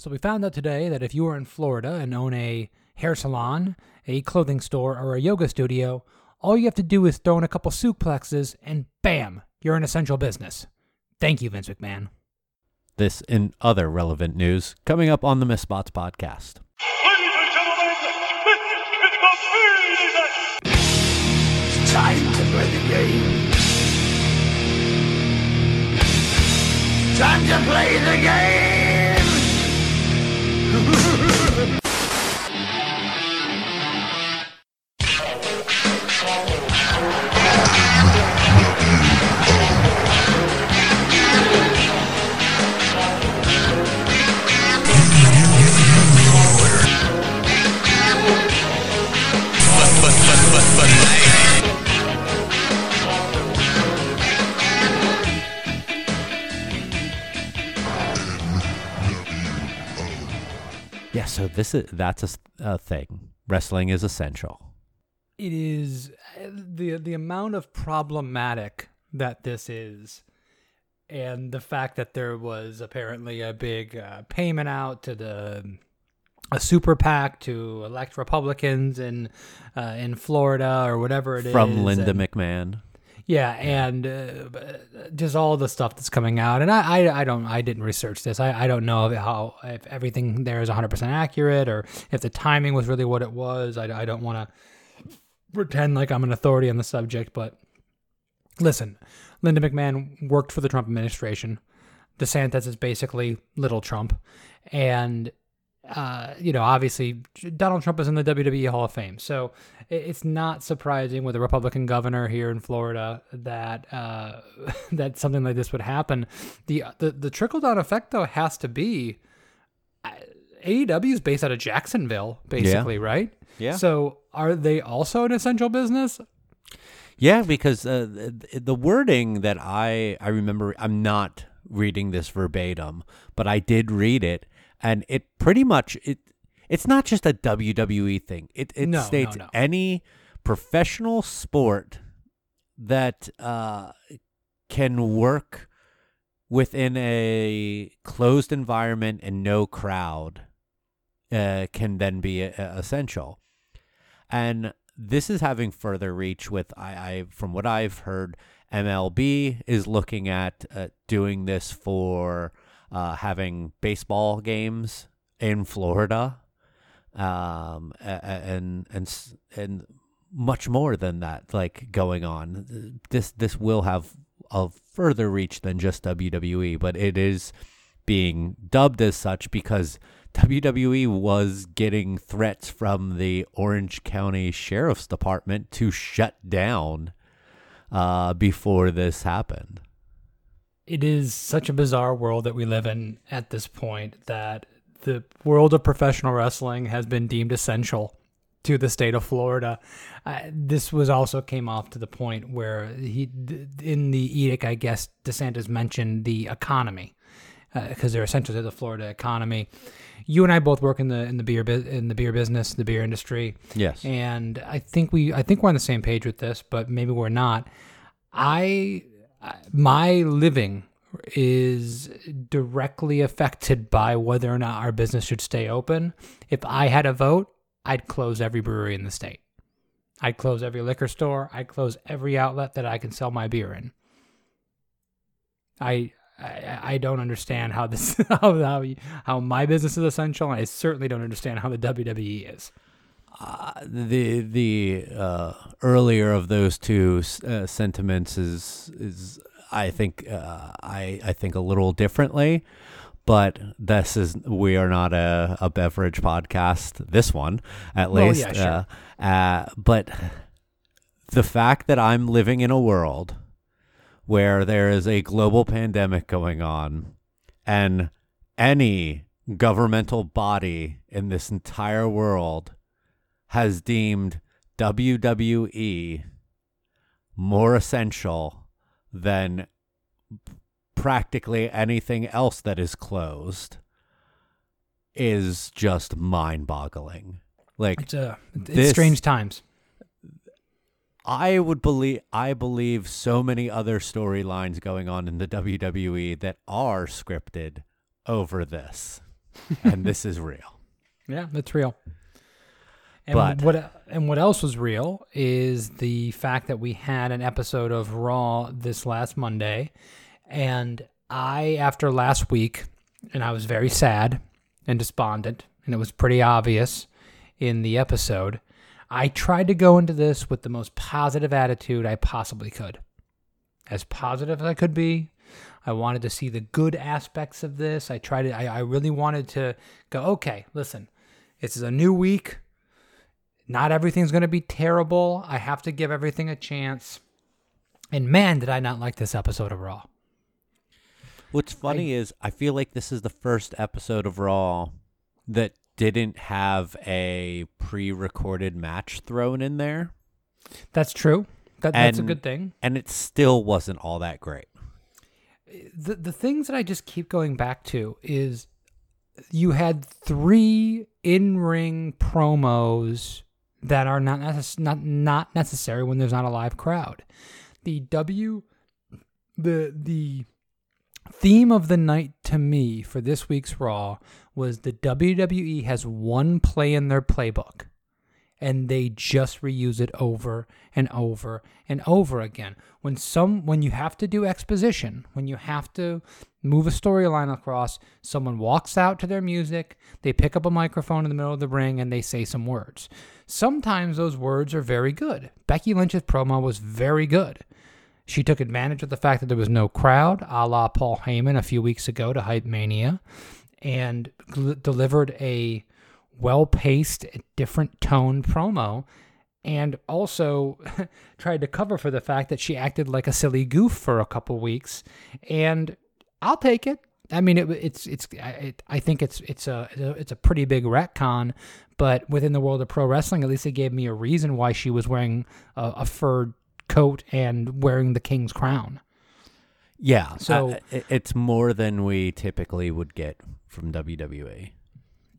So we found out today that if you are in Florida and own a hair salon, a clothing store, or a yoga studio, all you have to do is throw in a couple suplexes and bam, you're an essential business. Thank you, Vince McMahon. This and other relevant news coming up on the Misspots podcast. Ladies and gentlemen, this is the main event. Time to play the game. Time to play the game. Yeah, so this is that's a thing. Wrestling is essential. It is uh, the the amount of problematic that this is, and the fact that there was apparently a big uh, payment out to the a super PAC to elect Republicans in uh, in Florida or whatever it is From Linda and- McMahon. Yeah, and uh, just all the stuff that's coming out, and I, I, I don't, I didn't research this. I, I don't know if how if everything there is 100 percent accurate, or if the timing was really what it was. I, I don't want to pretend like I'm an authority on the subject, but listen, Linda McMahon worked for the Trump administration. DeSantis is basically little Trump, and uh, you know, obviously Donald Trump is in the WWE Hall of Fame, so it's not surprising with a Republican governor here in Florida that uh, that something like this would happen. The the, the trickle down effect though has to be uh, AEW is based out of Jacksonville, basically, right? Yeah. So are they also an essential business? Yeah, because uh, the, the wording that I I remember, I'm not reading this verbatim, but I did read it, and it pretty much it it's not just a WWE thing. It it No, no, states no. any professional sport that uh, can work within a closed environment and no crowd uh, can then be uh, essential. And this is having further reach with I, I from what I've heard, MLB is looking at uh, doing this for uh, having baseball games in Florida, um, and and and much more than that, like going on. This this will have a further reach than just WWE, but it is being dubbed as such because WWE was getting threats from the Orange County Sheriff's Department to shut down uh, before this happened. It is such a bizarre world that we live in at this point that the world of professional wrestling has been deemed essential to the state of Florida. Uh, this was also came off to the point where he, in the edict, I guess DeSantis mentioned the economy because they're essential to the Florida economy. You and I both work in the in the beer in the beer business, the beer industry. Yes. And I think we I think we're on the same page with this, but maybe we're not. I- my living is directly affected by whether or not our business should stay open. If I had a vote, I'd close every brewery in the state. I'd close every liquor store. I'd close every outlet that I can sell my beer in. I I, I don't understand how this how, how how my business is essential, and I certainly don't understand how the WWE is. Uh, the the uh, earlier of those two uh, sentiments is is I think uh, I I think a little differently, but this is we are not a, a beverage podcast. This one, at Well, least. yeah, sure. uh, uh, but the fact that I'm living in a world where there is a global pandemic going on, and any governmental body in this entire world has deemed WWE more essential than practically anything else that is closed is just mind-boggling. Like It's a it's This- strange times. I would believe I believe so many other storylines going on in the WWE that are scripted over this. and this is real. Yeah, that's real. And But- what and what else was real is the fact that we had an episode of Raw this last Monday, and I after last week, and I was very sad and despondent, and it was pretty obvious in the episode. I tried to go into this with the most positive attitude I possibly could. As positive as I could be. I wanted to see the good aspects of this. I tried to, I, I really wanted to go, okay, listen, this is a new week. Not everything's going to be terrible. I have to give everything a chance. And man, did I not like this episode of Raw. What's funny is I feel like this is the first episode of Raw that didn't have a pre-recorded match thrown in there, That's true. That, that's a good thing. and it still wasn't all that great. the the things that I just keep going back to is you had three in ring promos that are not necess- not not necessary when there's not a live crowd. The W the the theme of the night to me for this week's Raw was the WWE has one play in their playbook and they just reuse it over and over and over again. When some when you have to do exposition, when you have to move a storyline across, someone walks out to their music, they pick up a microphone in the middle of the ring and they say some words. Sometimes those words are very good. Becky Lynch's promo was very good. She took advantage of the fact that there was no crowd, a la Paul Heyman a few weeks ago to Hype Mania, and delivered a well paced, different tone promo, and also tried to cover for the fact that she acted like a silly goof for a couple weeks. And I'll take it. I mean, it, it's it's it, I think it's it's a it's a pretty big retcon, but within the world of pro wrestling, at least it gave me a reason why she was wearing a, a fur coat and wearing the king's crown. Yeah, So- so it's more than we typically would get from. WWE.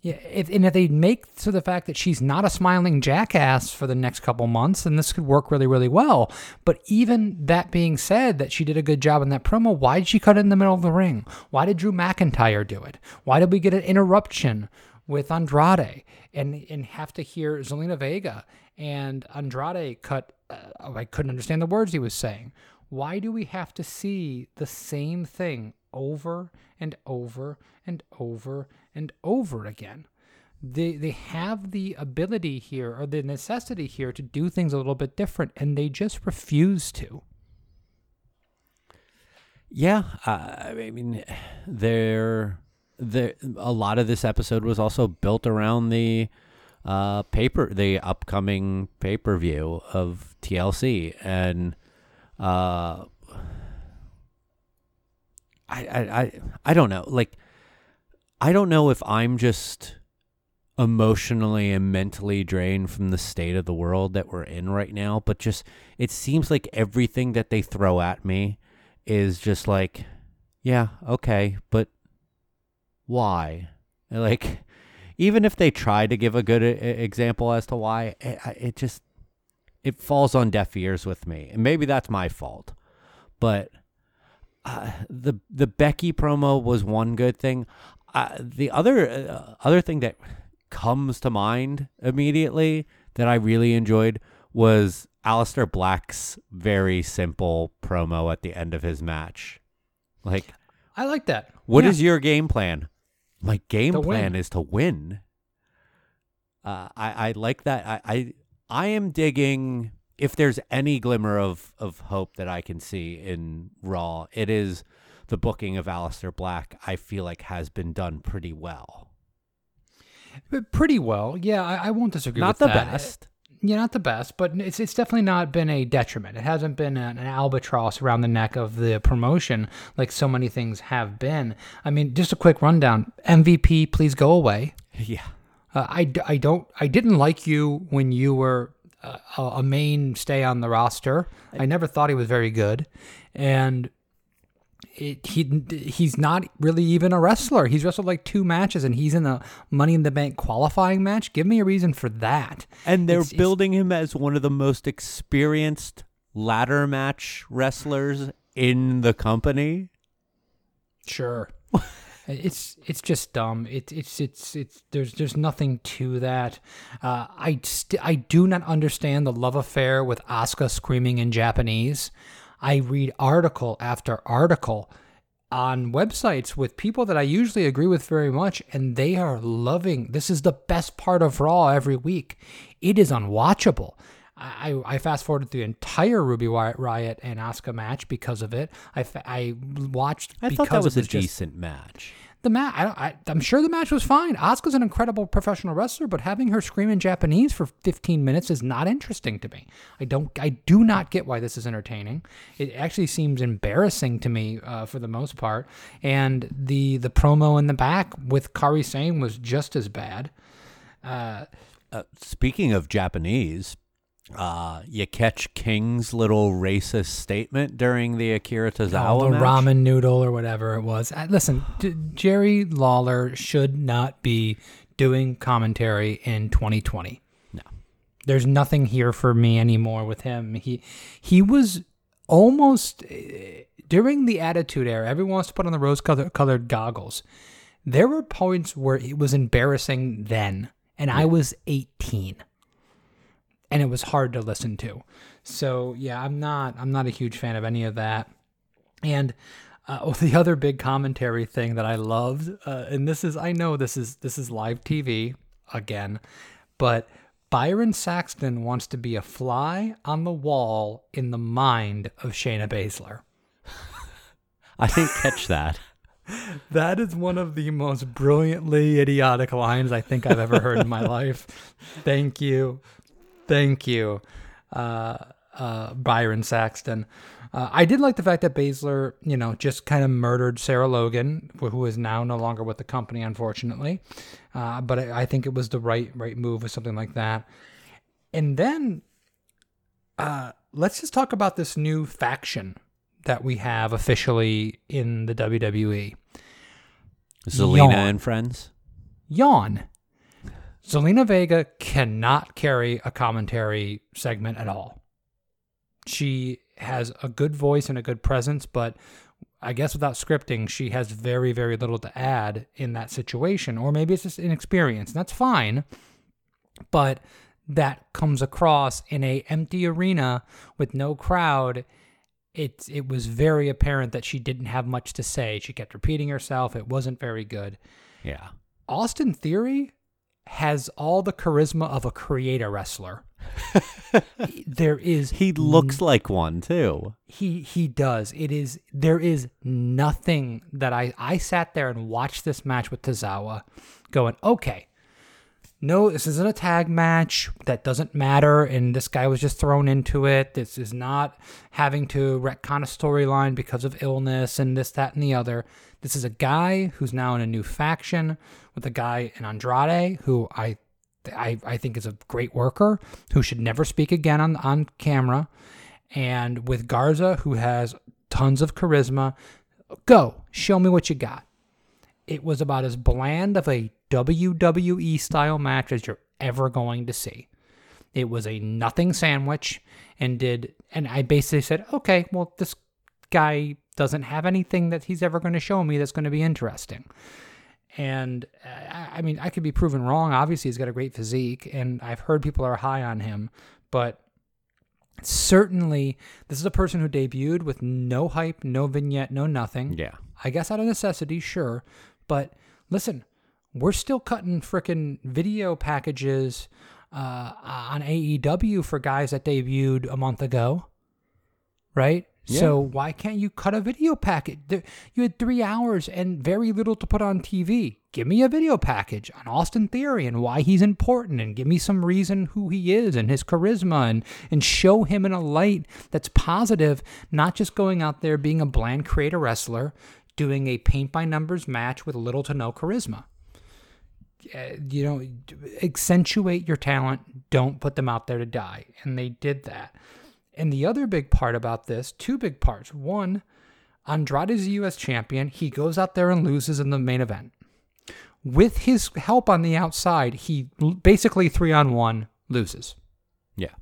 Yeah, if, and if they make to the fact that she's not a smiling jackass for the next couple months, then this could work really, really well. But even that being said, that she did a good job in that promo, why did she cut it in the middle of the ring? Why did Drew McIntyre do it? Why did we get an interruption with Andrade and and have to hear Zelina Vega and Andrade cut? Uh, I couldn't understand the words he was saying. Why do we have to see the same thing over and over and over and over again? They they have the ability here or the necessity here to do things a little bit different, and they just refuse to. Yeah, uh, I mean, there, there. A lot of this episode was also built around the uh, paper, the upcoming pay per view of TLC, and uh, I, I, I, don't know. Like, I don't know if I'm just emotionally and mentally drained from the state of the world that we're in right now, but just it seems like everything that they throw at me is just like, yeah, okay, but why? Like, even if they try to give a good example as to why, it, it just it falls on deaf ears with me, and maybe that's my fault. But uh, the the Becky promo was one good thing. Uh, the other uh, other thing that comes to mind immediately that I really enjoyed was Aleister Black's very simple promo at the end of his match. Like, I like that. what Yeah. is your game plan? My game To plan win. is to win. Uh, I, I like that. I, I I am digging if there's any glimmer of, of hope that I can see in Raw, it is the booking of Aleister Black, I feel like has been done pretty well. But pretty well. Yeah, I, I won't disagree Not the that. best. Yeah, not the best, but it's it's definitely not been a detriment. It hasn't been an, an albatross around the neck of the promotion like so many things have been. I mean, just a quick rundown: MVP, please go away. Yeah. Uh, I don't I didn't like you when you were a a mainstay on the roster. I never thought he was very good, and it, he he's not really even a wrestler. He's wrestled like two matches, and he's in the Money in the Bank qualifying match. Give me a reason for that. And they're It's- it's- building him as one of the most experienced ladder match wrestlers in the company. Sure. It's it's just dumb. It, it's it's it's there's there's nothing to that. Uh, I st- I do not understand the love affair with Asuka screaming in Japanese. I read article after article on websites with people that I usually agree with very much, and they are loving. This is the best part of Raw every week. It is unwatchable. I, I fast forwarded the entire Ruby Riott and Asuka match because of it. I, fa- I watched. I because thought that was a just- decent match. the match. I, I, I'm sure the match was fine. Asuka's an incredible professional wrestler, but having her scream in Japanese for 15 minutes is not interesting to me. I don't. I do not get why this is entertaining. It actually seems embarrassing to me uh, for the most part. And the the promo in the back with Kairi Sane was just as bad. Uh, speaking of Japanese, uh, you catch King's little racist statement during the Akira Tozawa Oh, the match? ramen noodle or whatever it was. Uh, listen, J- Jerry Lawler should not be doing commentary in 2020. No. There's nothing here for me anymore with him. He he was almost uh, during the Attitude Era. Everyone wants to put on the rose-colored colored goggles. There were points where it was embarrassing then, and I was 18 and it was hard to listen to. So yeah, I'm not I'm not a huge fan of any of that. And uh, the other big commentary thing that I loved, uh, and this is I know this is this is live TV again, but Byron Saxton wants to be a fly on the wall in the mind of Shayna Baszler. I didn't catch that. That is one of the most brilliantly idiotic lines I think I've ever heard in my life. Thank you. Thank you, uh, uh, Byron Saxton. Uh, I did like the fact that Baszler, you know, just kind of murdered Sarah Logan, who is now no longer with the company, unfortunately. Uh, but I, I think it was the right right move or something like that. And then, uh, let's just talk about this new faction that we have officially in the. WWE. Zelina Yawn. and friends. Yawn. Zelina Vega cannot carry a commentary segment at all. She has a good voice and a good presence, but I guess without scripting, she has very, very little to add in that situation. Or maybe it's just inexperience, and that's fine. But that comes across in a empty arena with no crowd. It it was very apparent that she didn't have much to say. She kept repeating herself. It wasn't very good. Yeah. Austin Theory has all the charisma of a creator wrestler. there is He looks like one too. he he does. It is there is nothing that I I sat there and watched this match with Tozawa going, "Okay. No, this isn't a tag match. That doesn't matter and this guy was just thrown into it. This is not having to retcon a storyline because of illness and this that and the other. This is a guy who's now in a new faction with a guy in Andrade who I I, I think is a great worker who should never speak again on on camera and with Garza, who has tons of charisma. Go, show me what you got. It was about as bland of a WWE style match as you're ever going to see. It was a nothing sandwich, and did and I basically said, okay, well this guy doesn't have anything that he's ever going to show me that's going to be interesting. And uh, I I mean, I could be proven wrong. Obviously, he's got a great physique, and I've heard people are high on him, but certainly this is a person who debuted with no hype, no vignette, no nothing. Yeah. I guess out of necessity, sure. But listen, we're still cutting frickin' video packages uh, on AEW for guys that debuted a month ago, right? So why can't you cut a video package? There- You had three hours and very little to put on TV. Give me a video package on Austin Theory and why he's important, and give me some reason who he is and his charisma, and and show him in a light that's positive, not just going out there being a bland creator wrestler, doing a paint by numbers match with little to no charisma uh, you know, accentuate your talent. Don't put them out there to die. And they did that. And the other big part about this, two big parts. One, Andrade is a U.S. champion. He goes out there and loses in the main event. With his help on the outside, he basically three on one loses. Yeah.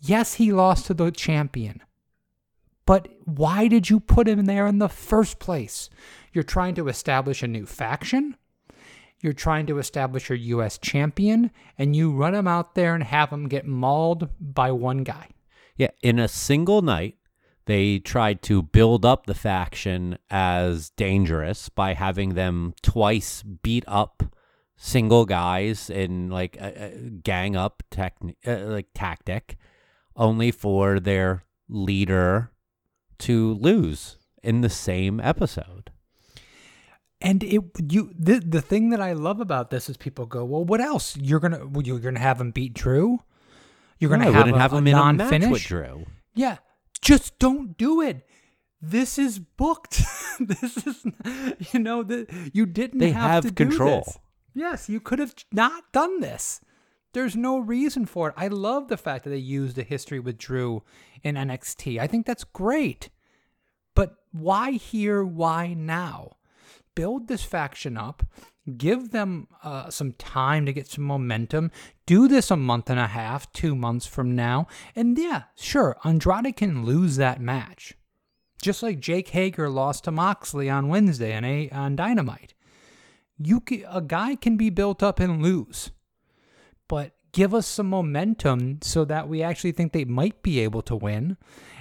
Yes, he lost to the champion. But why did you put him there in the first place? You're trying to establish a new faction. You're trying to establish your U.S. champion, and you run him out there and have him get mauled by one guy. Yeah, in a single night, they tried to build up the faction as dangerous by having them twice beat up single guys in like a, a gang up techni- uh, like tactic, only for their leader to lose in the same episode. And it you the the thing that I love about this is people go, well, what else? You're gonna well, you're gonna have him beat Drew. You're gonna No, have, a, have him a match with non-finish. Drew. Yeah, just don't do it. This is booked. this is, you know, that you didn't They have, have to do control. Yes, you could have not done this. There's no reason for it. I love the fact that they used the history with Drew in NXT. I think that's great. But why here? Why now? Build this faction up. Give them uh, some time to get some momentum. Do this a month and a half, two months from now. And yeah, sure, Andrade can lose that match. Just like Jake Hager lost to Moxley on Wednesday on, a, on Dynamite. You ca a guy can be built up and lose but give us some momentum so that we actually think they might be able to win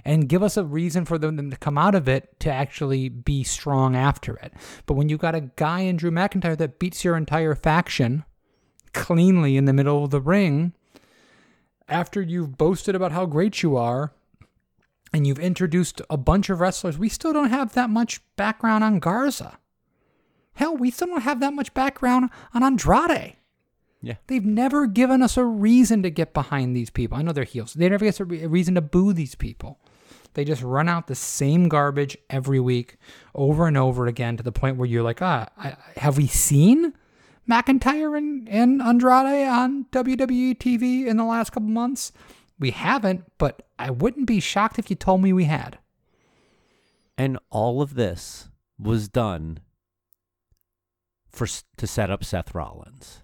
and give us a reason for them to come out of it to actually be strong after it. But when you've got a guy in Drew McIntyre that beats your entire faction cleanly in the middle of the ring, after you've boasted about how great you are, and you've introduced a bunch of wrestlers, we still don't have that much background on Garza. Hell, we still don't have that much background on Andrade. Yeah. They've never given us a reason to get behind these people. I know they're heels. They never give us a, re- a reason to boo these people. They just run out the same garbage every week, over and over again, to the point where you're like, ah, I, have we seen McIntyre and, and Andrade on WWE TV in the last couple months? We haven't, but I wouldn't be shocked if you told me we had. And all of this was done for to set up Seth Rollins.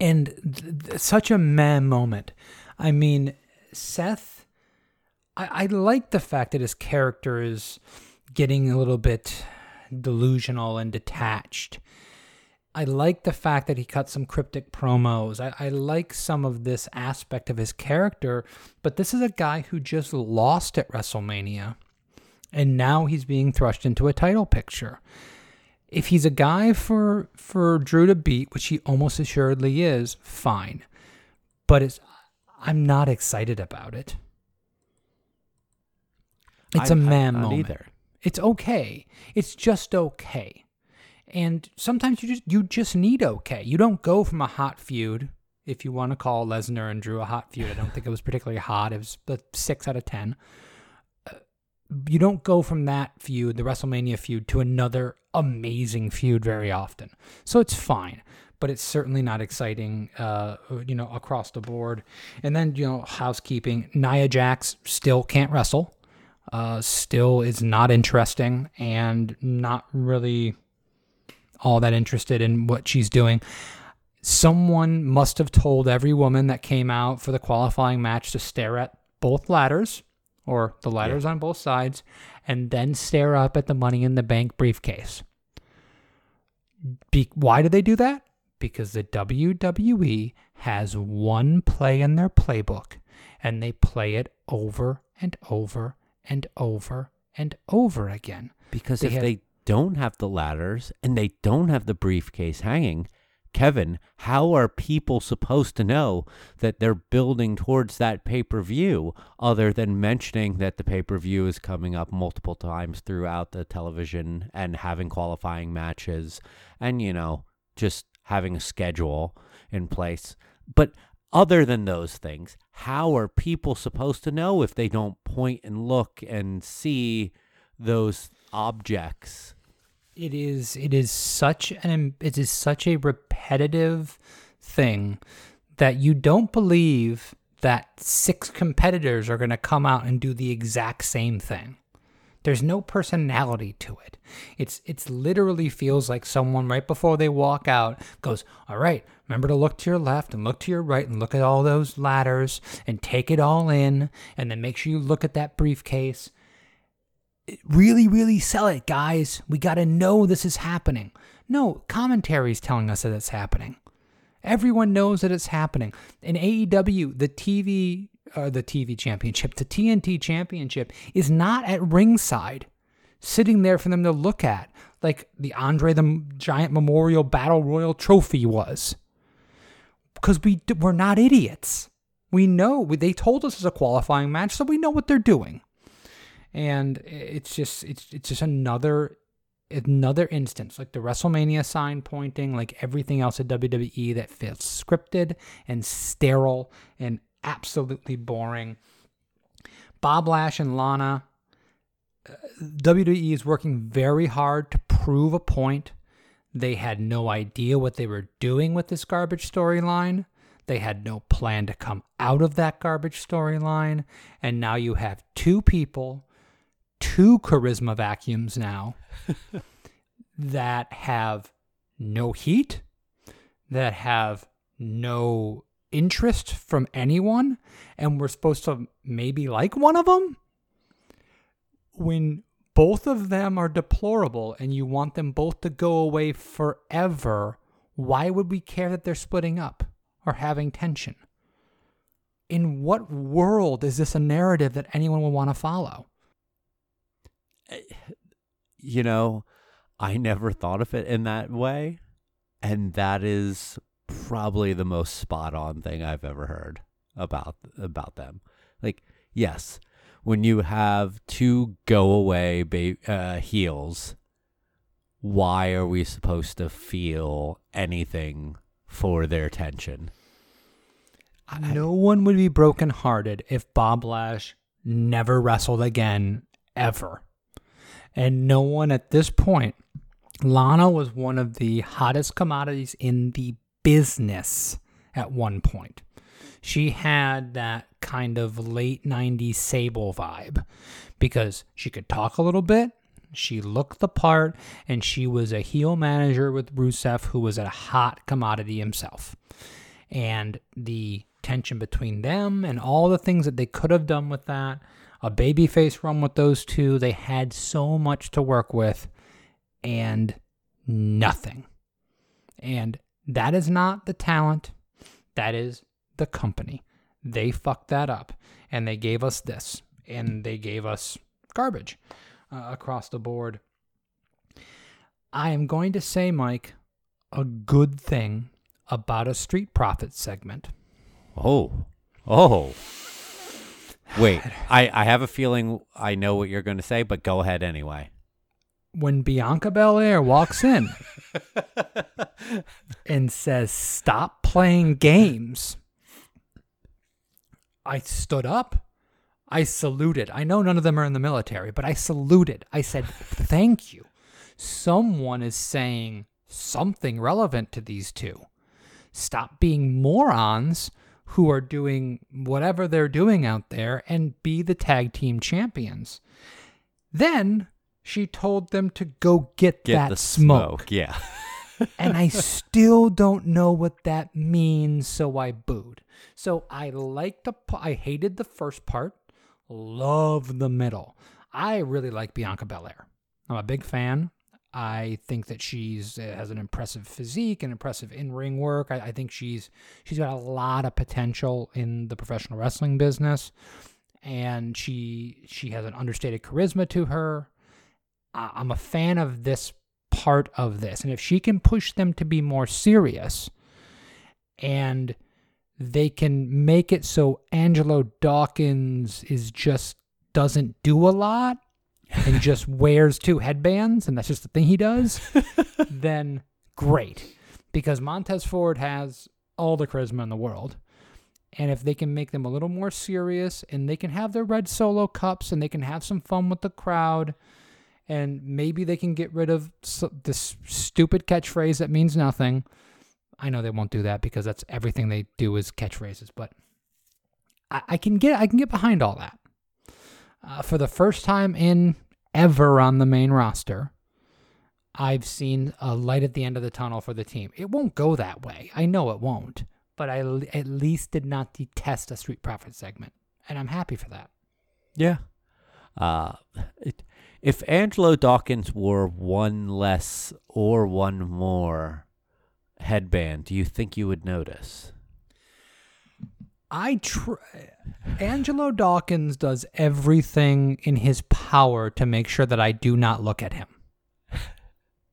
And th- th- such a meh moment. I mean, Seth, I, I like the fact that his character is getting a little bit delusional and detached. I like the fact that he cut some cryptic promos. I, I like some of this aspect of his character, but this is a guy who just lost at WrestleMania, and now he's being thrust into a title picture if he's a guy for for Drew to beat, which he almost assuredly is, fine. But it's I'm not excited about it. It's a I'm- I'm man not moment. either. It's okay. It's just okay. And sometimes you just you just need okay. You don't go from a hot feud, if you want to call Lesnar and Drew a hot feud. I don't think it was particularly hot. It was a six out of ten you don't go from that feud, the WrestleMania feud, to another amazing feud very often. So it's fine, but it's certainly not exciting, uh, you know, across the board. And then, you know, housekeeping Nia Jax still can't wrestle, uh, still is not interesting and not really all that interested in what she's doing. Someone must have told every woman that came out for the qualifying match to stare at both ladders or the ladders on both sides and then stare up at the money in the bank briefcase. Be- why do they do that? Because the WWE has one play in their playbook and they play it over and over and over and over again. Because They if have- they don't have the ladders and they don't have the briefcase hanging, Kevin, how are people supposed to know that they're building towards that pay per view other than mentioning that the pay per view is coming up multiple times throughout the television and having qualifying matches and, you know, just having a schedule in place? But other than those things, how are people supposed to know if they don't point and look and see those objects? It is it is such an it is such a repetitive thing that you don't believe that six competitors are going to come out and do the exact same thing. There's no personality to it. It's it's literally feels like someone right before they walk out goes all right remember to look to your left and look to your right and look at all those ladders and take it all in and then make sure you look at that briefcase really, really sell it, guys. We got to know this is happening. No, commentary is telling us that it's happening. Everyone knows that it's happening. In AEW, the TV, uh, the TV championship, the TNT championship is not at ringside, sitting there for them to look at, like the Andre the Giant Memorial Battle Royal Trophy was. Because we we're not idiots. We know they told us it's a qualifying match, so we know what they're doing. And it's just it's it's just another another instance, like the WrestleMania sign pointing, like everything else at WWE that feels scripted and sterile and absolutely boring. Bobby Lashley and Lana, uh, WWE is working very hard to prove a point. They had no idea what they were doing with this garbage storyline. They had no plan to come out of that garbage storyline. And now you have two people, two charisma vacuums now that have no heat, that have no interest from anyone, and we're supposed to maybe like one of them? When both of them are deplorable and you want them both to go away forever, why would we care that they're splitting up or having tension? In what world is this a narrative that anyone will want to follow? you know, I never thought of it in that way. And that is probably the most spot on thing I've ever heard about about them. Like, yes, when you have two go away ba- uh, heels, why are we supposed to feel anything for their tension? No one would be brokenhearted if Bobby Lashley never wrestled again, ever. And no one at this point, Lana was one of the hottest commodities in the business at one point. She had that kind of late 90s Sable vibe because she could talk a little bit, she looked the part, and she was a heel manager with Rusev, who was a hot commodity himself. And the tension between them and all the things that they could have done with that, a babyface run with those two, they had so much to work with and nothing. And that is not the talent, that is the company. They fucked that up and they gave us this and they gave us garbage uh, across the board. I am going to say, Mike, a good thing about a Street Profit segment. Oh, oh. Wait, I, I have a feeling I know what you're going to say, but go ahead anyway. When Bianca Belair walks in and says, Stop playing games, I stood up. I saluted. I know none of them are in the military, but I saluted. I said, Thank you. Someone is saying something relevant to these two. Stop being morons who are doing whatever they're doing out there and be the tag team champions. Then she told them to go get, Get that smoke. smoke. Yeah. and I still don't know what that means, so I booed. So I liked the I hated the first part, love the middle. I really like Bianca Belair. I'm a big fan. I think that she's uh, has an impressive physique and impressive in ring work. I, I think she's she's got a lot of potential in the professional wrestling business, and she she has an understated charisma to her. I'm a fan of this part of this. And if she can push them to be more serious and they can make it so Angelo Dawkins is just doesn't do a lot and just wears two headbands and that's just the thing he does, then great. Because Montez Ford has all the charisma in the world. And if they can make them a little more serious and they can have their red solo cups and they can have some fun with the crowd and maybe they can get rid of this stupid catchphrase that means nothing. I know they won't do that because that's everything they do is catchphrases, but I, I can get I can get behind all that. Uh, for the first time in ever on the main roster, I've seen a light at the end of the tunnel for the team. It won't go that way. I know it won't, but I l- at least did not detest a Street Profit segment, and I'm happy for that. Yeah. Uh, it, if Angelo Dawkins wore one less or one more headband, do you think you would notice? I tr- Angelo Dawkins does everything in his power to make sure that I do not look at him.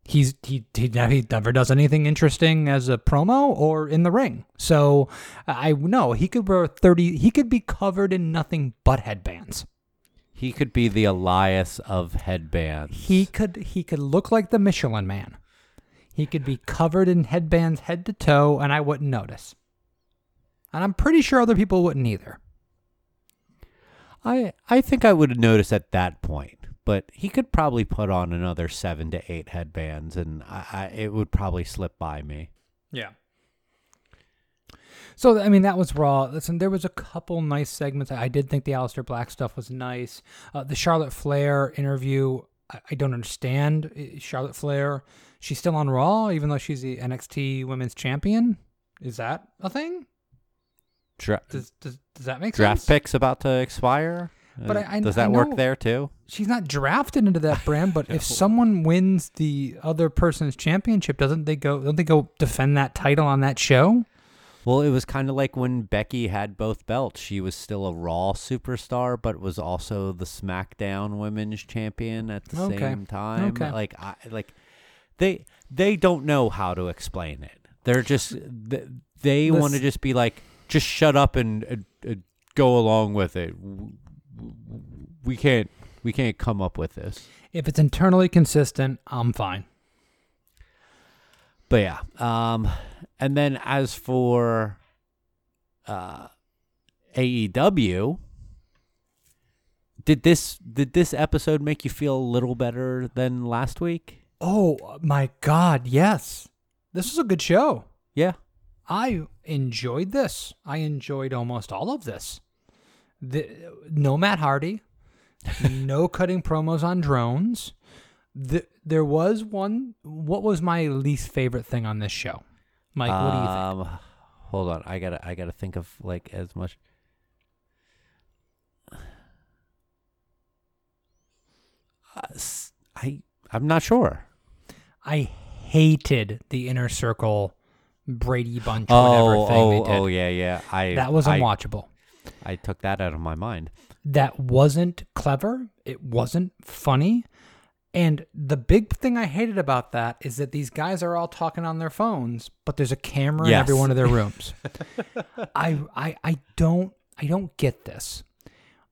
He's he he, he never does anything interesting as a promo or in the ring. So I know he could wear thirty. He could be covered in nothing but headbands. He could be the Elias of headbands. He could he could look like the Michelin Man. He could be covered in headbands head to toe, and I wouldn't notice. And I'm pretty sure other people wouldn't either. I I think I would notice at that point, but he could probably put on another seven to eight headbands, and I, I it would probably slip by me. Yeah. So I mean that was raw. Listen, there was a couple nice segments. I did think the Aleister Black stuff was nice. Uh, the Charlotte Flair interview, I, I don't understand. Charlotte Flair, she's still on Raw even though she's the NXT Women's Champion. Is that a thing? Dra- Does does, does that make sense? draft sense? picks about to expire. But Uh, I- I- does I that work there too? She's not drafted into that brand, but if someone wins the other person's championship, doesn't they go? Don't they go defend that title on that show? Well, it was kind of like when Becky had both belts. She was still a Raw superstar, but was also the SmackDown Women's Champion at the Okay. same time. Okay. Like, I like they they don't know how to explain it. They're just th- they want to just be like, just shut up and uh, uh, go along with it. We can't we can't come up with this. If it's internally consistent, I'm fine. But yeah, um, and then as for uh, AEW, did this did this episode make you feel a little better than last week? Oh my God, yes. This was a good show. Yeah, I enjoyed this. I enjoyed almost all of this. The, no Matt Hardy, no cutting promos on drones. The, there was one. What was my least favorite thing on this show? Mike, what do you think? Um, hold on, I gotta I gotta think of like as much. Uh, I I'm not sure. I hated the inner circle Brady Bunch oh, whatever Oh thing oh they did. oh yeah yeah. I that was unwatchable. I took that out of my mind. that wasn't clever. It wasn't funny. And the big thing I hated about that is that these guys are all talking on their phones, but there's a camera in every one of their rooms. I, I I don't I don't get this.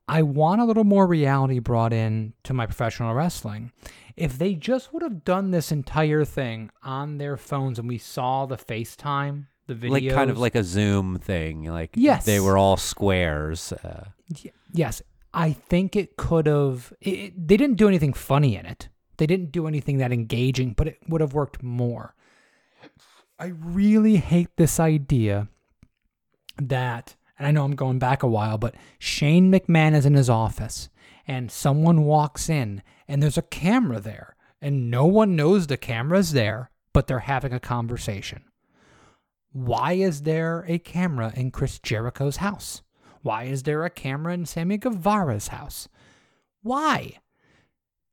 I want a little more reality brought in to my professional wrestling. If they just would have done this entire thing on their phones and we saw the FaceTime, the videos, like kind of like a Zoom thing. Like Yes. they were all squares. Uh, Y- yes, I think it could have. They didn't do anything funny in it. They didn't do anything that engaging, but it would have worked more. I really hate this idea that, and I know I'm going back a while, but Shane McMahon is in his office and someone walks in and there's a camera there and no one knows the camera's there, but they're having a conversation. Why is there a camera in Chris Jericho's house? Why is there a camera in Sammy Guevara's house? Why?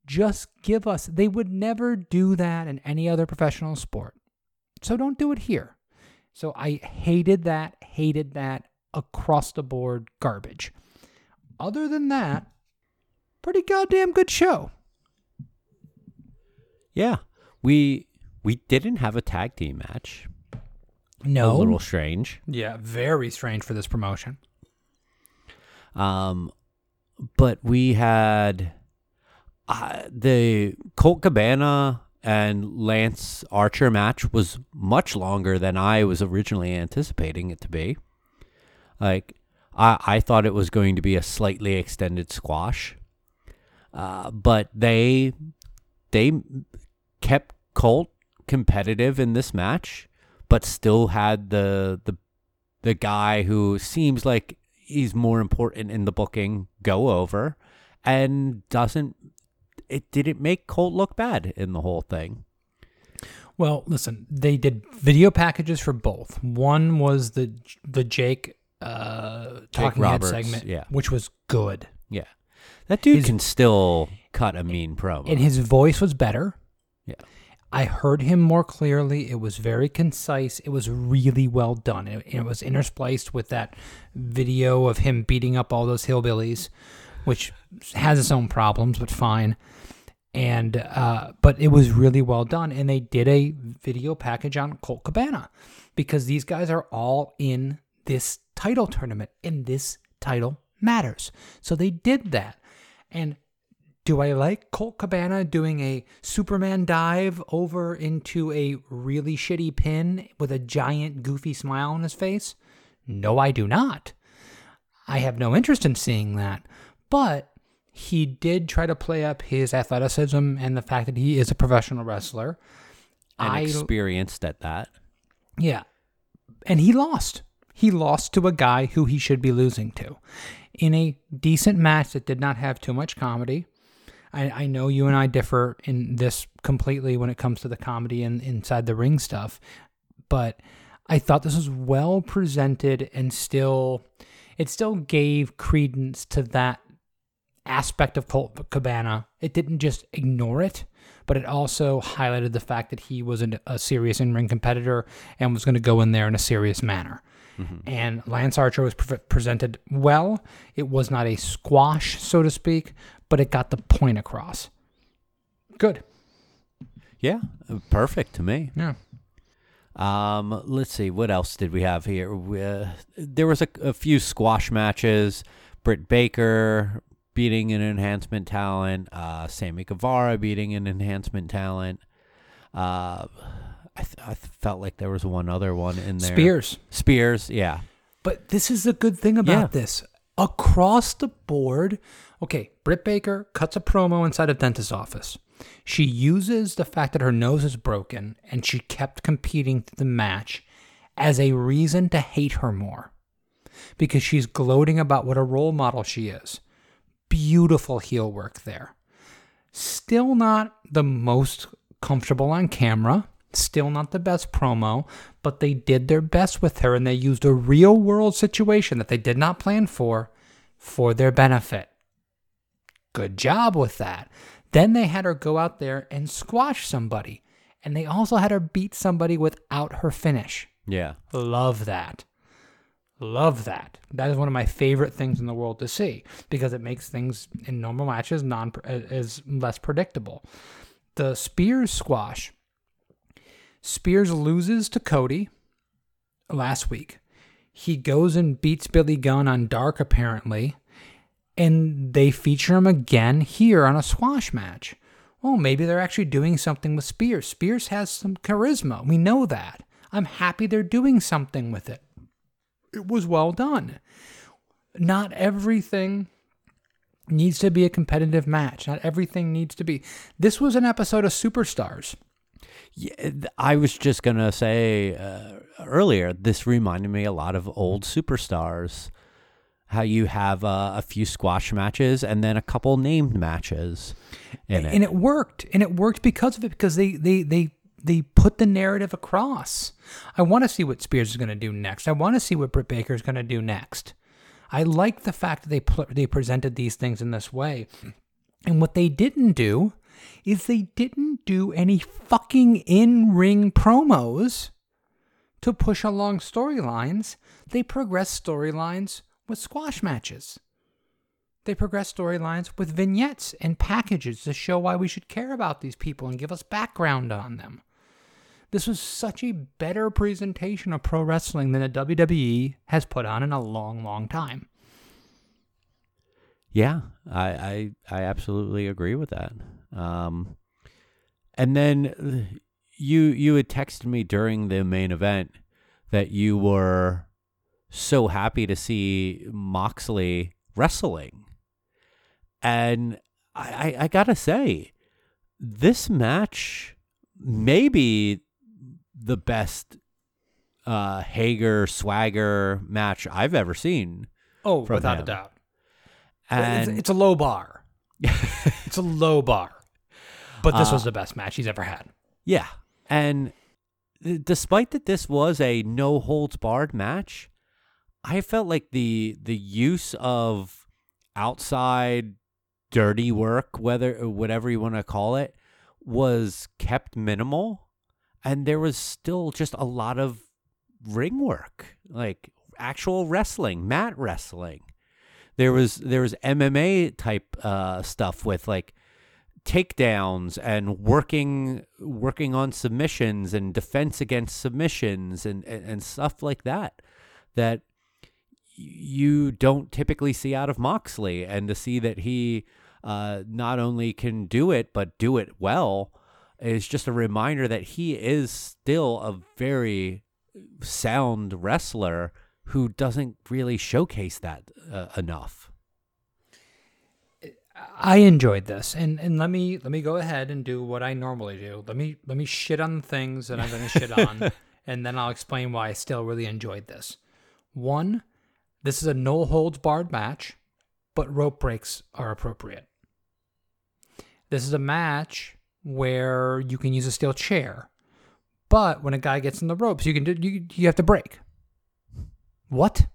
Just give us. They would never do that in any other professional sport. So don't do it here. So I hated that, hated that across the board garbage. Other than that, pretty goddamn good show. yeah, we we didn't have a tag team match. No. A little strange. Yeah, very strange for this promotion. Um, but we had uh, the Colt Cabana and Lance Archer match was much longer than I was originally anticipating it to be. Like, I I thought it was going to be a slightly extended squash, uh, but they they kept Colt competitive in this match, but still had the the the guy who seems like he's more important in the booking go over and doesn't it didn't make Colt look bad in the whole thing. Well, listen, they did video packages for both. One was the the Jake uh talking Roberts, head segment, yeah. which was good. Yeah. That dude His- can still cut a mean promo. and his voice was better. Yeah. I heard him more clearly. It was very concise. It was really well done. It, it was interspliced with that video of him beating up all those hillbillies, which has its own problems, but fine. And uh, but it was really well done, and they did a video package on Colt Cabana because these guys are all in this title tournament, and this title matters. So they did that, and do I like Colt Cabana doing a Superman dive over into a really shitty pin with a giant goofy smile on his face? No, I do not. I have no interest in seeing that. But he did try to play up his athleticism and the fact that he is a professional wrestler. and I experienced at that. yeah. And he lost. He lost to a guy who he should be losing to in a decent match that did not have too much comedy. I, I know you and I differ in this completely when it comes to the comedy and inside the ring stuff, but I thought this was well presented and still, it still gave credence to that aspect of Colt Cabana. It didn't just ignore it, but it also highlighted the fact that he was an, a serious in ring competitor and was going to go in there in a serious manner. And Lance Archer was pre- presented well. It was not a squash, so to speak, but it got the point across. Good. Yeah, perfect to me. Yeah. Um, let's see, what else did we have here? We, uh, there was a, a few squash matches. Britt Baker beating an enhancement talent. Uh, Sammy Guevara beating an enhancement talent. Uh, I, th- I felt like there was one other one in there. Spears. Spears, yeah. But this is the good thing about Yeah. this. Across the board, okay, Britt Baker cuts a promo inside a dentist's office. She uses the fact that her nose is broken and she kept competing through the match as a reason to hate her more because she's gloating about what a role model she is. Beautiful heel work there. Still not the most comfortable on camera. Still not the best promo, but they did their best with her and they used a real world situation that they did not plan for for their benefit. Good job with that. Then they had her go out there and squash somebody. And they also had her beat somebody without her finish. Yeah. Love that. Love that. That is one of my favorite things in the world to see because it makes things in normal matches non uh, is less predictable. The Spears squash. Spears loses to Cody last week. He goes and beats Billy Gunn on Dark apparently, and they feature him again here on a squash match. Well, maybe they're actually doing something with Spears. Spears has some charisma. We know that. I'm happy they're doing something with it. It was well done. Not everything needs to be a competitive match. Not everything needs to be. This was an episode of Superstars. Yeah, I was just gonna say uh, earlier. This reminded me a lot of old superstars. How you have uh, a few squash matches and then a couple named matches in it. and it worked and it worked because of it because they they they they put the narrative across i want to see what spears is going to do next i want to see what britt baker is going to do next i like the fact that they pl- they presented these things in this way and what they didn't do is they didn't do any fucking in-ring promos to push along storylines they progressed storylines with squash matches they progress storylines with vignettes and packages to show why we should care about these people and give us background on them. This was such a better presentation of pro wrestling than the WWE has put on in a long, long time. Yeah, I, I I absolutely agree with that. Um, and then you you had texted me during the main event that you were so happy to see Moxley wrestling, and I I, I gotta say, this match may be the best uh, Hager Swagger match I've ever seen. Oh, without a doubt. And it's, it's a low bar. it's a low bar. But this was the best match he's ever had. Yeah. And despite that this was a no holds barred match, I felt like the the use of outside dirty work, whether whatever you want to call it, was kept minimal, and there was still just a lot of ring work, like actual wrestling, mat wrestling. There was there was MMA type uh, stuff with like takedowns and working working on submissions and defense against submissions and, and, and stuff like that that you don't typically see out of Moxley and to see that he uh, not only can do it but do it well is just a reminder that he is still a very sound wrestler who doesn't really showcase that uh, enough. I enjoyed this, and and let me let me go ahead and do what I normally do. Let me let me shit on the things that I'm going to shit on, and then I'll explain why I still really enjoyed this. One, this is a no holds barred match, but rope breaks are appropriate. This is a match where you can use a steel chair, but when a guy gets in the ropes, you can do you you have to break. What?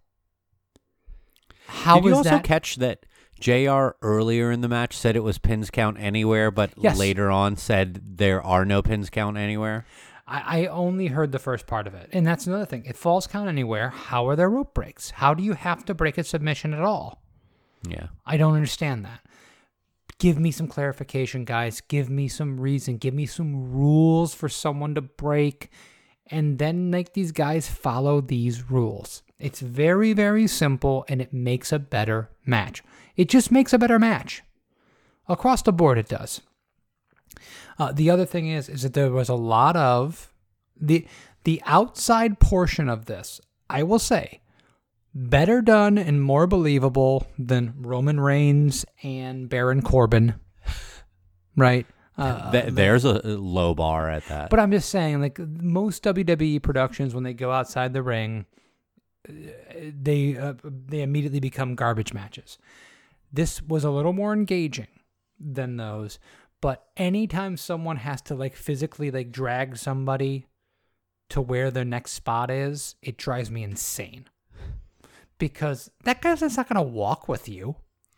How Did you is also that? catch that JR earlier in the match said it was pins count anywhere, but Yes. later on said there are no pins count anywhere? I, I only heard the first part of it. And that's another thing. If falls count anywhere, how are there rope breaks? How do you have to break a submission at all? Yeah. I don't understand that. Give me some clarification, guys. Give me some reason. Give me some rules for someone to break. And then make these guys follow these rules. It's very, very simple and it makes a better match. It just makes a better match. Across the board, it does. Uh, the other thing is, is that there was a lot of the the outside portion of this. I will say, better done and more believable than Roman Reigns and Baron Corbin. Right. Uh, Th- there's a a low bar at that. but I'm just saying, like most WWE productions, when they go outside the ring, uh, they uh, they immediately become garbage matches. This was a little more engaging than those, but anytime someone has to like physically like drag somebody to where their next spot is, it drives me insane. Because that guy's not gonna walk with you.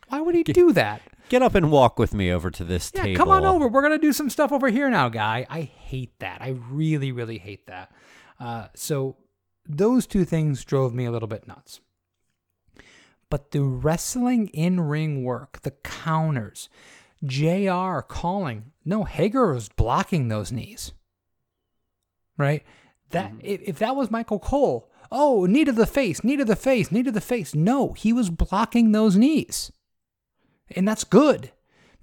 Why would he do that? Get up and walk with me over to this Yeah, table. come on over. We're gonna do some stuff over here now, guy. I hate that. I really, really hate that. Uh, so those two things drove me a little bit nuts. But the wrestling in ring work, the counters, JR calling. No, Hager was blocking those knees. Right? That mm-hmm. if, if that was Michael Cole, oh, knee to the face, knee to the face, knee to the face. No, he was blocking those knees. And that's good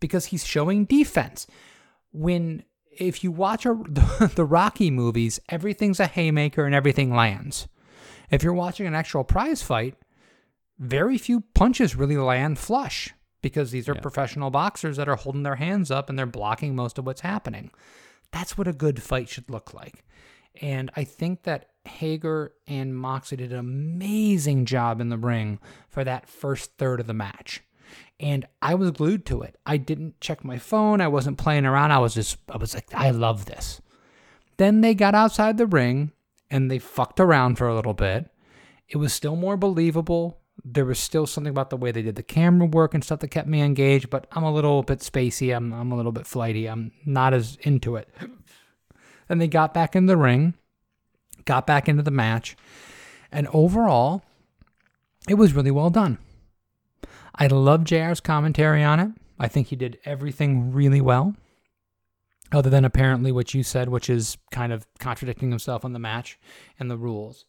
because he's showing defense. When if you watch a, the Rocky movies, everything's a haymaker and everything lands. If you're watching an actual prize fight, very few punches really land flush because these are Yeah. professional boxers that are holding their hands up and they're blocking most of what's happening. That's what a good fight should look like. And I think that Hager and Moxley did an amazing job in the ring for that first third of the match. And I was glued to it. I didn't check my phone. I wasn't playing around. I was just, I was like, I love this. Then they got outside the ring and they fucked around for a little bit. It was still more believable. There was still something about the way they did the camera work and stuff that kept me engaged, but I'm a little bit spacey. I'm, I'm a little bit flighty. I'm not as into it. Then they got back in the ring, got back into the match, and overall, it was really well done. I love JR's commentary on it. I think he did everything really well, other than apparently what you said, which is kind of contradicting himself on the match and the rules.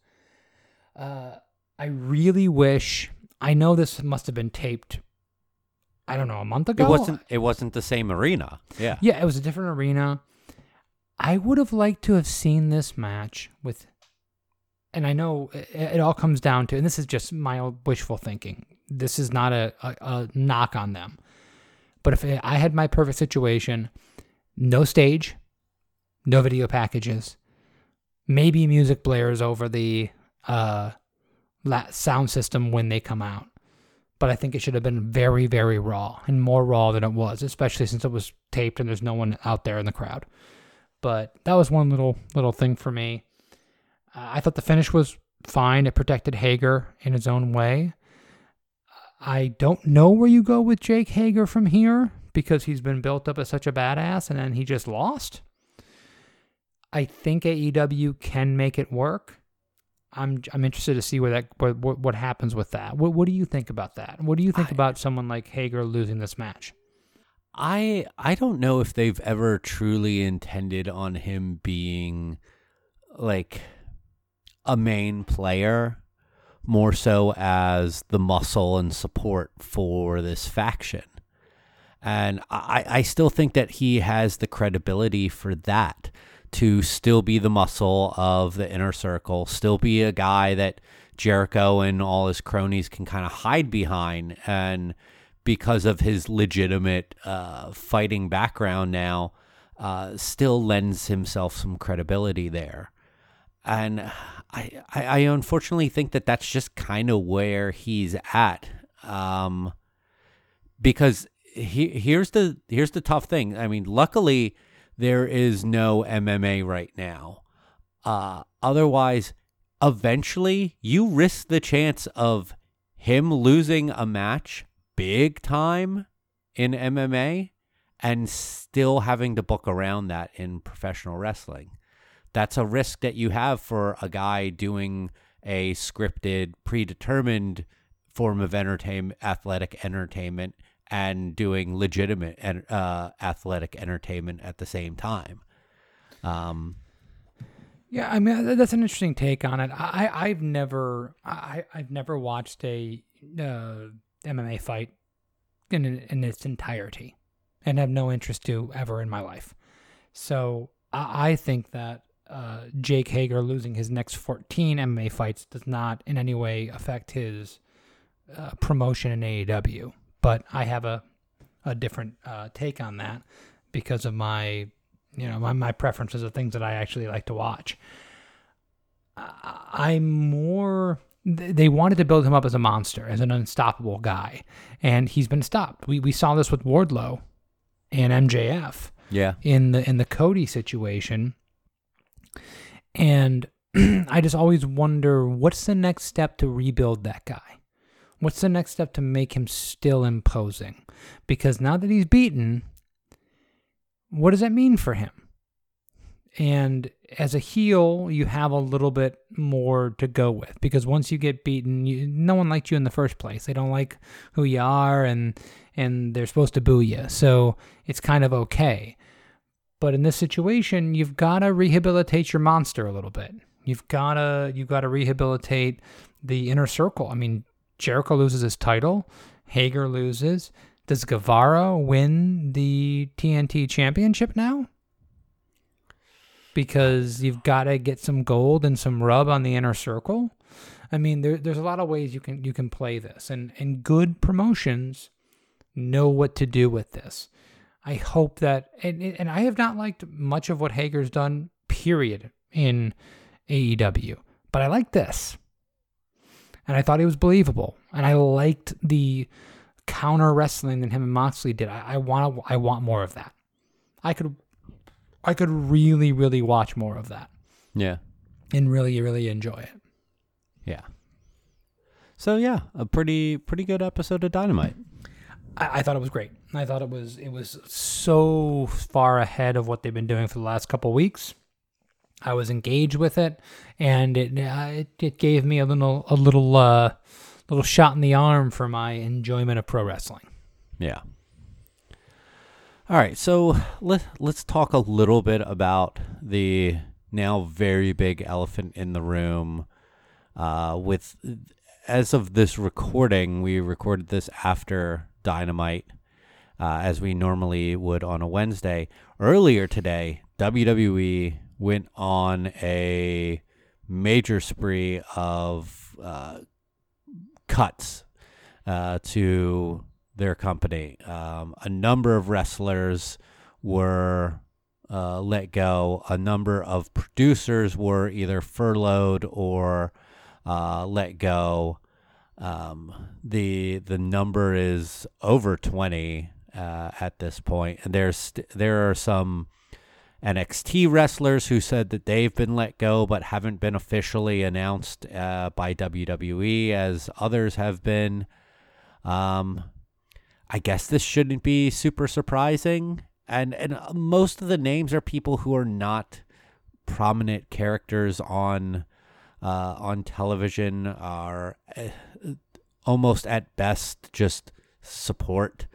Uh, I really wish. I know this must have been taped. I don't know, a month ago. It wasn't. It wasn't the same arena. Yeah. Yeah, it was a different arena. I would have liked to have seen this match with, and I know it, it all comes down to, and this is just my wishful thinking. This is not a, a, a knock on them, but if I had my perfect situation, no stage, no video packages, maybe music blares over the uh, la- sound system when they come out but I think it should have been very, very raw and more raw than it was, especially since it was taped and there's no one out there in the crowd. But that was one little little thing for me. Uh, I thought the finish was fine. It protected Hager in his own way. I don't know where you go with Jake Hager from here because he's been built up as such a badass and then he just lost. I think AEW can make it work. I'm I'm interested to see where that what what, what happens with that. What what do you think about that? What do you think I- about someone like Hager losing this match? I I don't know if they've ever truly intended on him being like a main player more so as the muscle and support for this faction. And I, I still think that he has the credibility for that to still be the muscle of the inner circle, still be a guy that Jericho and all his cronies can kind of hide behind. And because of his legitimate uh, fighting background now, uh, still lends himself some credibility there. And I, I, I unfortunately think that that's just kind of where he's at. Um, because he, here's the here's the tough thing. I mean, luckily there is no MMA right now. Uh, otherwise, eventually you risk the chance of him losing a match big time in MMA and still having to book around that in professional wrestling. That's a risk that you have for a guy doing a scripted, predetermined form of entertainment, athletic entertainment, and doing legitimate en- uh, athletic entertainment at the same time. Um, Yeah, I mean that's an interesting take on it. I I've never I I've never watched a uh, MMA fight in in its entirety, and have no interest to ever in my life. So I, I think that uh, Jake Hager losing his next 14 MMA fights does not in any way affect his uh, promotion in AEW. But I have a a different uh, take on that because of my you know my, my preferences of things that I actually like to watch. I- I'm more they wanted to build him up as a monster, as an unstoppable guy, and he's been stopped. We we saw this with Wardlow and MJF yeah. in the in the Cody situation. And I just always wonder what's the next step to rebuild that guy? What's the next step to make him still imposing? Because now that he's beaten, what does that mean for him? And as a heel, you have a little bit more to go with because once you get beaten, you, no one liked you in the first place. They don't like who you are, and and they're supposed to boo you. So it's kind of okay. But in this situation, you've got to rehabilitate your monster a little bit. You've got to you've got to rehabilitate the inner circle. I mean, Jericho loses his title, Hager loses. Does Guevara win the TNT championship now? Because you've got to get some gold and some rub on the inner circle. I mean, there, there's a lot of ways you can you can play this, and and good promotions know what to do with this. I hope that, and and I have not liked much of what Hager's done, period, in AEW, but I like this, and I thought he was believable, and I liked the counter wrestling that him and Moxley did. I, I want I want more of that. I could, I could really really watch more of that Yeah. and really really enjoy it. Yeah. So yeah, a pretty pretty good episode of Dynamite. I, I thought it was great. I thought it was it was so far ahead of what they've been doing for the last couple weeks. I was engaged with it, and it uh, it, gave me a little a little uh, little shot in the arm for my enjoyment of pro wrestling. Yeah. All right, so let let's talk a little bit about the now very big elephant in the room. Uh, with as of this recording, we recorded this after Dynamite, uh, as we normally would on a Wednesday. Earlier today, WWE went on a major spree of uh, cuts uh, to their company. Um, a number of wrestlers were uh, let go. A number of producers were either furloughed or uh, let go. Um, the the number is over twenty uh, at this point, and there's there are some NXT wrestlers who said that they've been let go but haven't been officially announced uh, by WWE as others have been. Um, I guess this shouldn't be super surprising, and and uh, most of the names are people who are not prominent characters on uh, on television are uh, almost at best just support.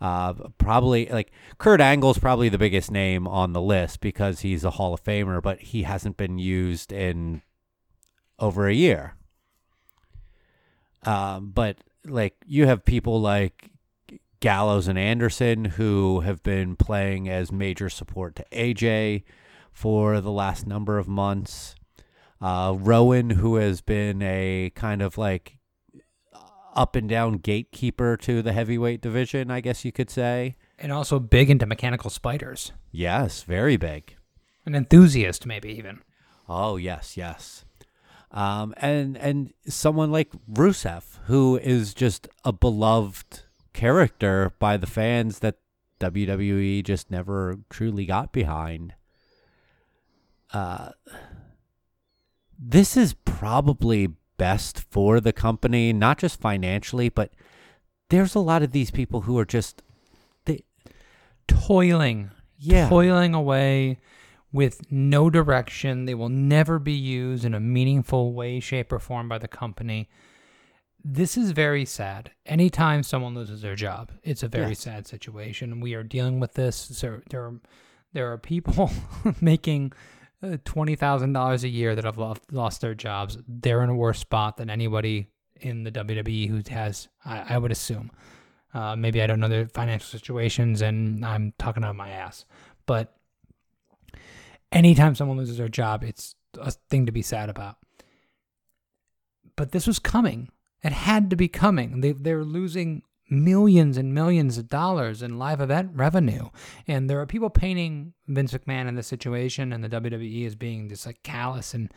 Uh, probably like Kurt Angle's probably the biggest name on the list because he's a Hall of Famer, but he hasn't been used in over a year. Um, but like you have people like Gallows and Anderson who have been playing as major support to AJ for the last number of months. Uh, Rowan, who has been a kind of like up and down gatekeeper to the heavyweight division, I guess you could say. And also big into mechanical spiders. Yes, very big. An enthusiast, maybe even. Oh yes, yes. Um, and and someone like Rusev, who is just a beloved character by the fans that WWE just never truly got behind. Uh, this is probably best for the company, not just financially, but there's a lot of these people who are just they Toiling. yeah Toiling away with no direction. They will never be used in a meaningful way, shape, or form by the company. This is very sad. Anytime someone loses their job, it's a very sad situation. We are dealing with this. So there, are, there are people making twenty thousand dollars a year that have lost, lost their jobs. They're in a worse spot than anybody in the WWE who has. I, I would assume. Uh, maybe I don't know their financial situations, and I'm talking out my ass. But anytime someone loses their job, it's a thing to be sad about. But this was coming. It had to be coming. They they're losing millions and millions of dollars in live event revenue. And there are people painting Vince McMahon in this situation and the WWE as being just like callous and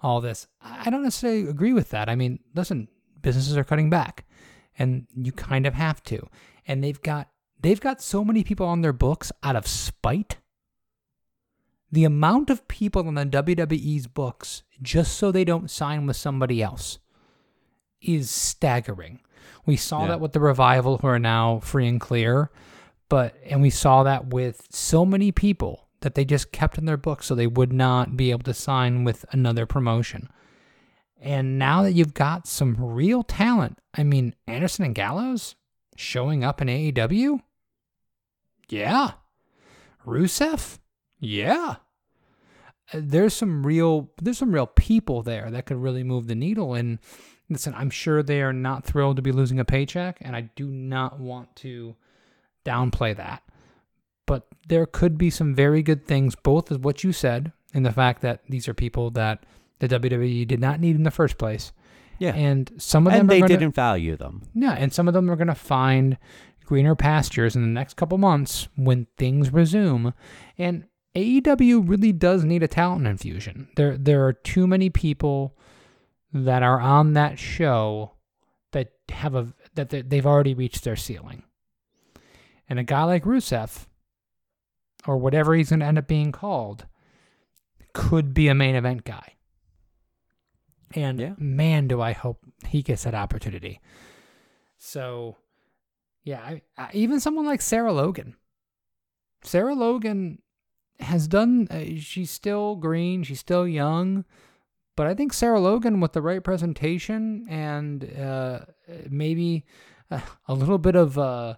all this. I don't necessarily agree with that. I mean, listen, businesses are cutting back and you kind of have to. And they've got they've got so many people on their books out of spite. The amount of people on the WWE's books just so they don't sign with somebody else is staggering. We saw Yeah. that with the revival who are now free and clear, but and we saw that with so many people that they just kept in their books so they would not be able to sign with another promotion. And now that you've got some real talent, I mean, Anderson and Gallows showing up in AEW? Yeah. Rusev? Yeah. Uh, There's some real there's some real people there that could really move the needle and listen, I'm sure they are not thrilled to be losing a paycheck and I do not want to downplay that. But there could be some very good things both as what you said and the fact that these are people that the WWE did not need in the first place. yeah And some of and them they are gonna, didn't value them yeah, and some of them are going to find greener pastures in the next couple months when things resume. And AEW really does need a talent infusion. There there are too many people that are on that show that have a that they- they've already reached their ceiling. And a guy like Rusev or whatever he's going to end up being called could be a main event guy. And Yeah. man, do I hope he gets that opportunity. So, yeah, I, I, even someone like Sarah Logan. Sarah Logan has done, uh, she's still green, she's still young, but I think Sarah Logan, with the right presentation and uh, maybe uh, a little bit of uh,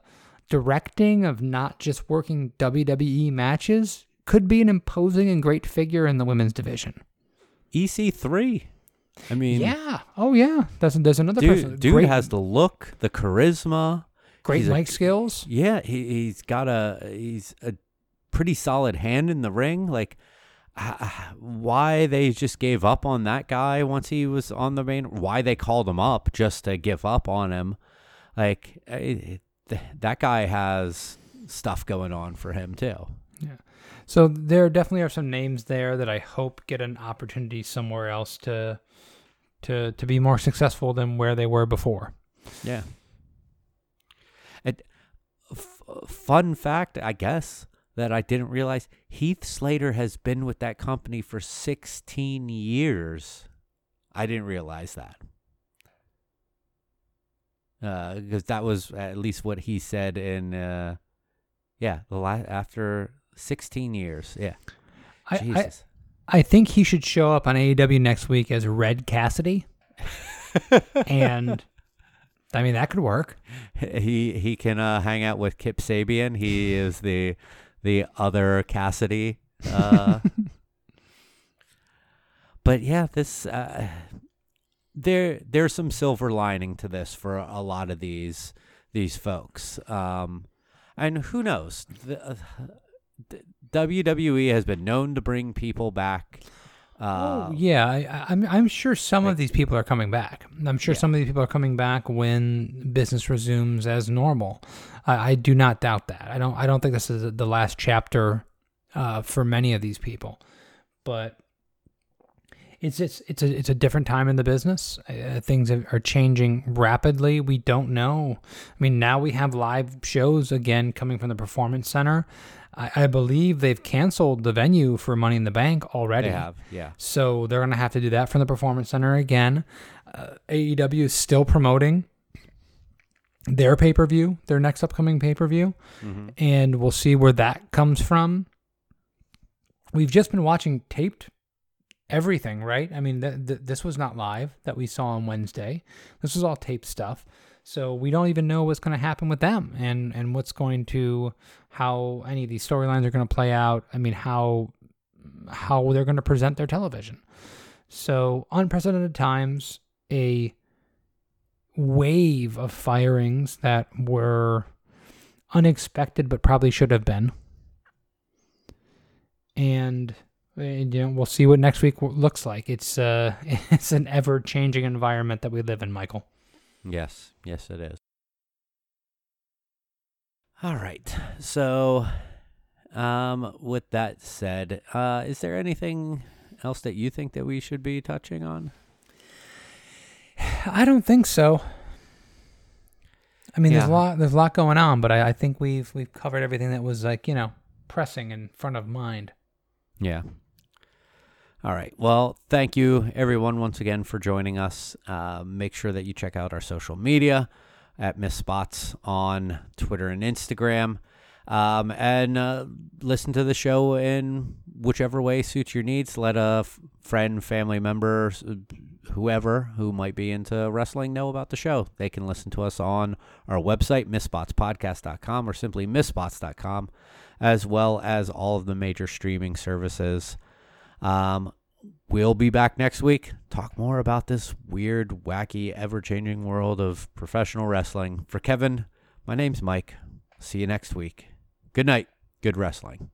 directing of not just working WWE matches, could be an imposing and great figure in the women's division. EC3. I mean, yeah. Oh, yeah. There's, there's another person. dude, dude great, has the look, the charisma. great mic skills. Yeah, he he's got a he's a pretty solid hand in the ring. Like, why they just gave up on that guy once he was on the main? Why they called him up just to give up on him? Like, eh, th- that guy has stuff going on for him too. Yeah. So there definitely are some names there that I hope get an opportunity somewhere else to to to be more successful than where they were before. Yeah. And f- fun fact, I guess, that I didn't realize Heath Slater has been with that company for 16 years. I didn't realize that. because that was at least what he said in uh, yeah the la- after 16 years. Yeah, I, I, Jesus. I think he should show up on AEW next week as Red Cassidy. and I mean that could work. he he can uh, hang out with Kip Sabian. He is the the other Cassidy. Uh, but yeah, this uh, there there's some silver lining to this for a lot of these these folks. Um, and who knows? The, uh, the WWE has been known to bring people back. Uh, oh yeah, I, I- I'm I'm sure some of these people are coming back. I'm sure some of these people are coming back when business resumes as normal. I, I do not doubt that. I don't I don't think this is the last chapter uh, for many of these people, but it's it's it's a it's a different time in the business. Uh, things are changing rapidly. We don't know. I mean, now we have live shows again coming from the performance center. I, I believe they've canceled the venue for Money in the Bank already. they have, yeah. So they're going to have to do that from the Performance Center again. Uh, AEW is still promoting their pay per view, their next upcoming pay per view, mm-hmm. and we'll see where that comes from. We've just been watching taped everything, right? I mean, th- th- this was not live that we saw on Wednesday. This was all taped stuff. So we don't even know what's going to happen with them and and what's going to how any of these storylines are going to play out. I mean, how how they're going to present their television. So, unprecedented times, a wave of firings that were unexpected but probably should have been. And uh, you know, we'll see what next week looks like. It's uh it's an ever-changing environment that we live in, Michael. Yes, yes, it is. All right. So, um, with that said, uh, is there anything else that you think that we should be touching on? I don't think so. I mean, there's a lot there's a lot going on, but I, I think we've we've covered everything that was like, you know, pressing in front of mind. Yeah. All right. Well, thank you, everyone, once again for joining us. Uh, make sure that you check out our social media at Miss Spots on Twitter and Instagram. Um, and uh, listen to the show in whichever way suits your needs. Let a f- friend, family member, whoever who might be into wrestling know about the show. They can listen to us on our website, misspotspodcast.com, or simply missspots.com, as well as all of the major streaming services. Um, we'll be back next week. Talk more about this weird, wacky, ever changing world of professional wrestling. For Kevin, my name's Mike. See you next week. Good night. Good wrestling.